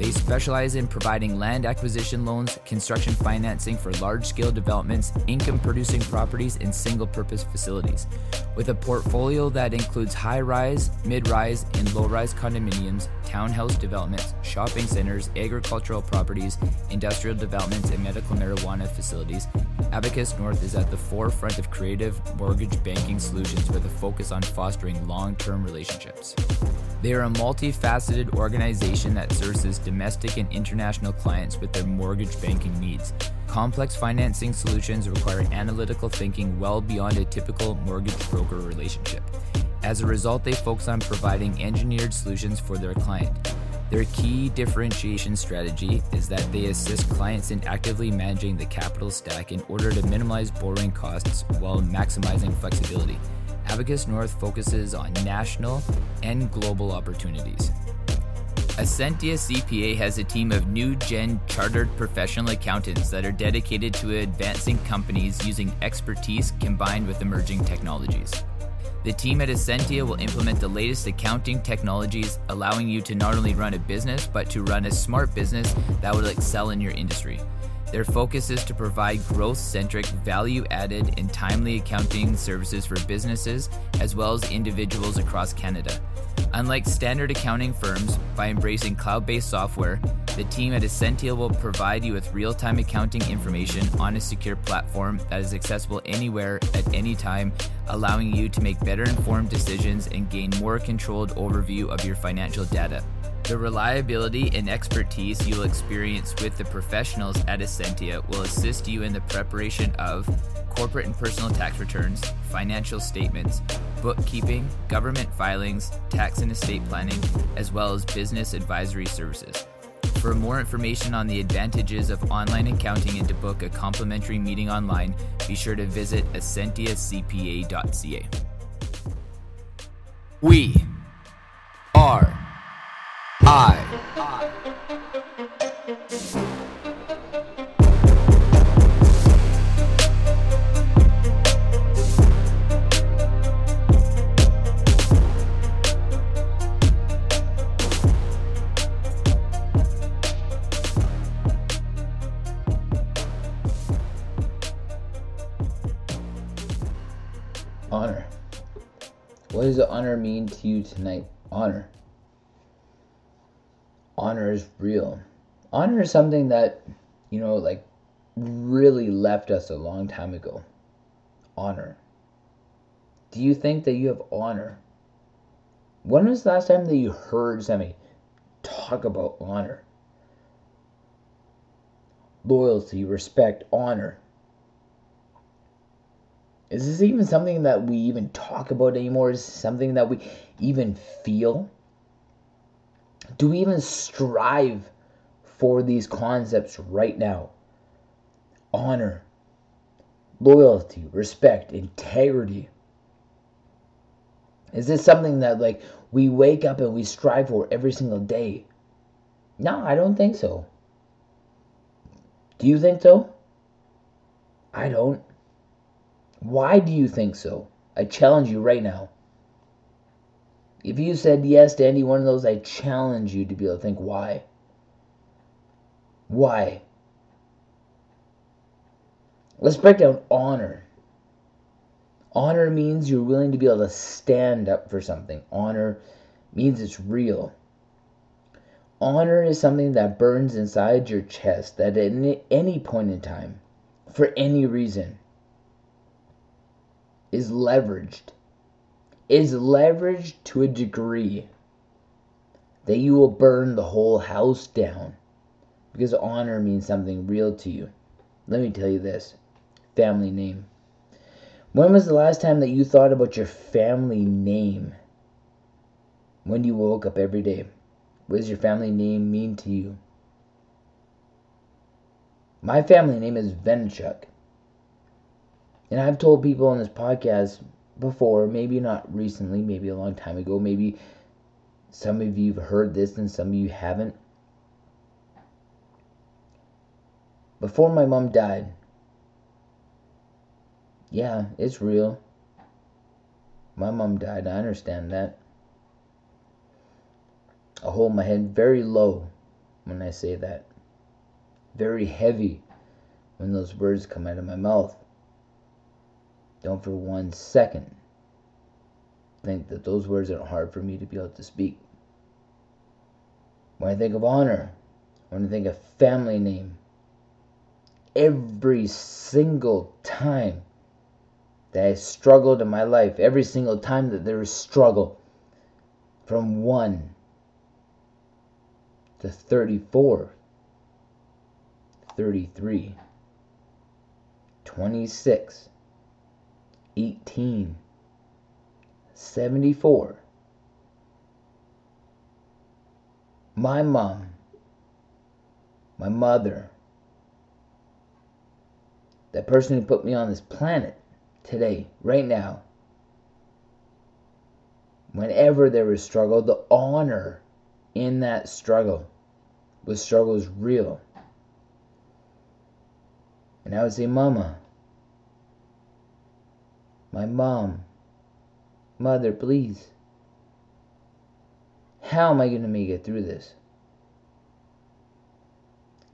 They specialize in providing land acquisition loans, construction financing for large scale developments, income producing properties, and single purpose facilities. With a portfolio that includes high rise, mid rise, and low rise condominiums, townhouse developments, shopping centers, agricultural properties, industrial developments, and medical marijuana facilities, Abacus North is at the forefront of creative mortgage banking solutions with a focus on fostering long term relationships. They are a multifaceted organization that services domestic and international clients with their mortgage banking needs. Complex financing solutions require analytical thinking well beyond a typical mortgage broker relationship. As a result, they focus on providing engineered solutions for their client. Their key differentiation strategy is that they assist clients in actively managing the capital stack in order to minimize borrowing costs while maximizing flexibility. Abacus North focuses on national and global opportunities. Ascentia CPA has a team of new gen chartered professional accountants that are dedicated to advancing companies using expertise combined with emerging technologies. The team at Ascentia will implement the latest accounting technologies, allowing you to not only run a business, but to run a smart business that will excel in your industry. Their focus is to provide growth centric, value added, and timely accounting services for businesses as well as individuals across Canada. Unlike standard accounting firms, by embracing cloud based software, the team at Ascentia will provide you with real time accounting information on a secure platform that is accessible anywhere at any time, allowing you to make better informed decisions and gain more controlled overview of your financial data. The reliability and expertise you will experience with the professionals at Ascentia will assist you in the preparation of corporate and personal tax returns, financial statements, bookkeeping, government filings, tax and estate planning, as well as business advisory services. For more information on the advantages of online accounting and to book a complimentary meeting online, be sure to visit ascentiacpa.ca. We are I. What does honor mean to you tonight? Honor honor is real. Honor is something that, you know, like really left us a long time ago. Honor. Do you think that you have honor? When was the last time that you heard somebody talk about honor? Loyalty, respect, honor. Is this even something that we even talk about anymore? Is this something that we even feel? Do we even strive for these concepts right now? Honor, loyalty, respect, integrity. Is this something that like we wake up and we strive for every single day? No, I don't think so. Do you think so? I don't. Why do you think so? I challenge you right now. If you said yes to any one of those, I challenge you to be able to think why. Why? Let's break down honor. Honor means you're willing to be able to stand up for something. Honor means it's real. Honor is something that burns inside your chest that at any point in time, for any reason, is leveraged. Is leveraged to a degree that you will burn the whole house down because honor means something real to you. Let me tell you this family name. When was the last time that you thought about your family name? When you woke up every day? What does your family name mean to you? My family name is Venichuk. And I've told people on this podcast before, maybe not recently, maybe a long time ago, maybe some of you have heard this and some of you haven't. Before my mom died, yeah, it's real. My mom died. I understand that. I hold my head very low when I say that. Very heavy when those words come out of my mouth. Don't for one second think that those words are hard for me to be able to speak. When I think of honor, when I think of family name, every single time that I struggled in my life, every single time that there is struggle, from 1 to 34, 33, 26, 18, 74. My mom, my mother, that person who put me on this planet, today, right now, whenever there was struggle, the honor in that struggle was struggle is real. And I would say, Mama, my mom, Mother, please. How am I going to make it through this?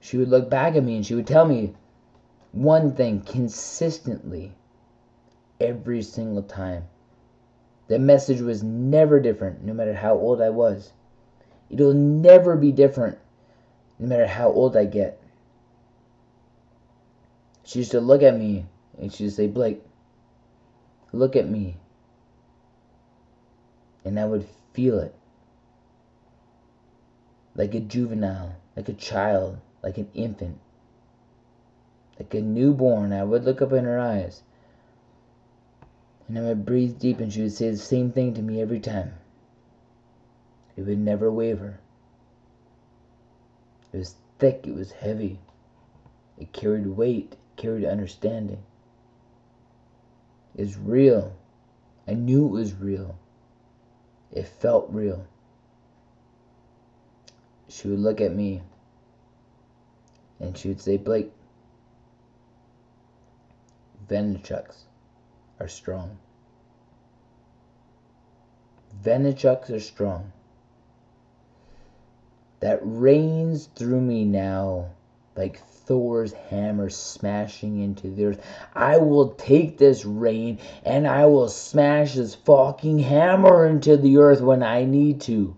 She would look back at me and she would tell me one thing consistently every single time. The message was never different, no matter how old I was. It'll never be different, no matter how old I get. She used to look at me and she would say, Blake, look at me. And I would feel it. Like a juvenile, like a child, like an infant, like a newborn. I would look up in her eyes and I would breathe deep, and she would say the same thing to me every time. It would never waver. It was thick, it was heavy. It carried weight, it carried understanding. Was real. I knew it was real. It felt real. She would look at me and she would say, Blake, Venichucks are strong. Venichucks are strong. That rains through me now like Thor's hammer smashing into the earth. I will take this rain and I will smash this fucking hammer into the earth when I need to.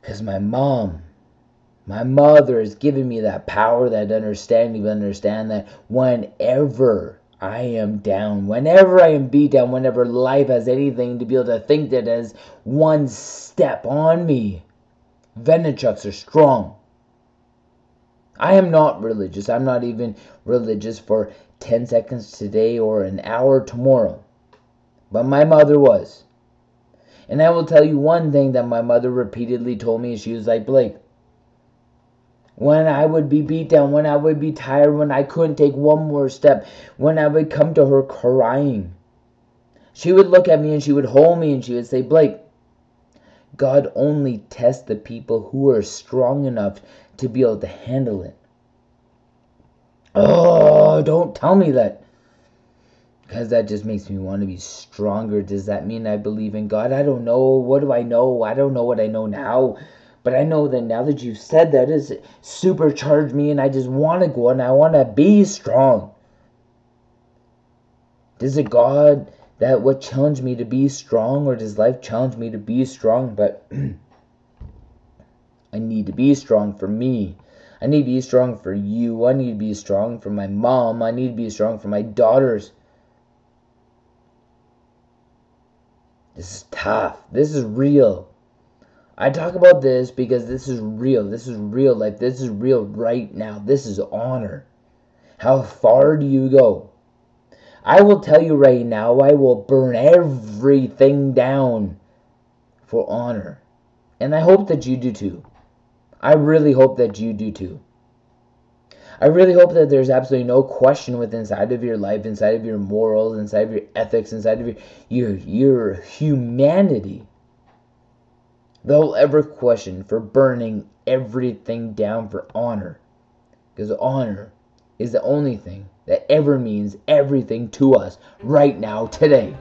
Because my mom, my mother has given me that power, that understanding to understand that whenever I am down. Whenever I am beat down, whenever life has anything to be able to think that has one step on me, Venichucks are strong. I am not religious. I'm not even religious for 10 seconds today or an hour tomorrow. But my mother was. And I will tell you one thing that my mother repeatedly told me. and She was like, Blake, when I would be beat down, when I would be tired, when I couldn't take one more step, when I would come to her crying. She would look at me and she would hold me and she would say, Blake, God only tests the people who are strong enough to be able to handle it. Oh, don't tell me that. Because that just makes me want to be stronger. Does that mean I believe in God? I don't know. What do I know? I don't know what I know now. But I know that now that you've said that, it's supercharged me, and I just want to go and I want to be strong. Does it God that what challenged me to be strong, or does life challenge me to be strong? But I need to be strong for me. I need to be strong for you. I need to be strong for my mom. I need to be strong for my daughters. This is tough. This is real. I talk about this because this is real. This is real life. This is real right now. This is honor. How far do you go? I will tell you right now, I will burn everything down for honor. And I hope that you do too. I really hope that you do too. I really hope that there's absolutely no question within inside of your life, inside of your morals, inside of your ethics, inside of your your, your humanity they'll ever question for burning everything down for honor. Because honor is the only thing that ever means everything to us right now, today.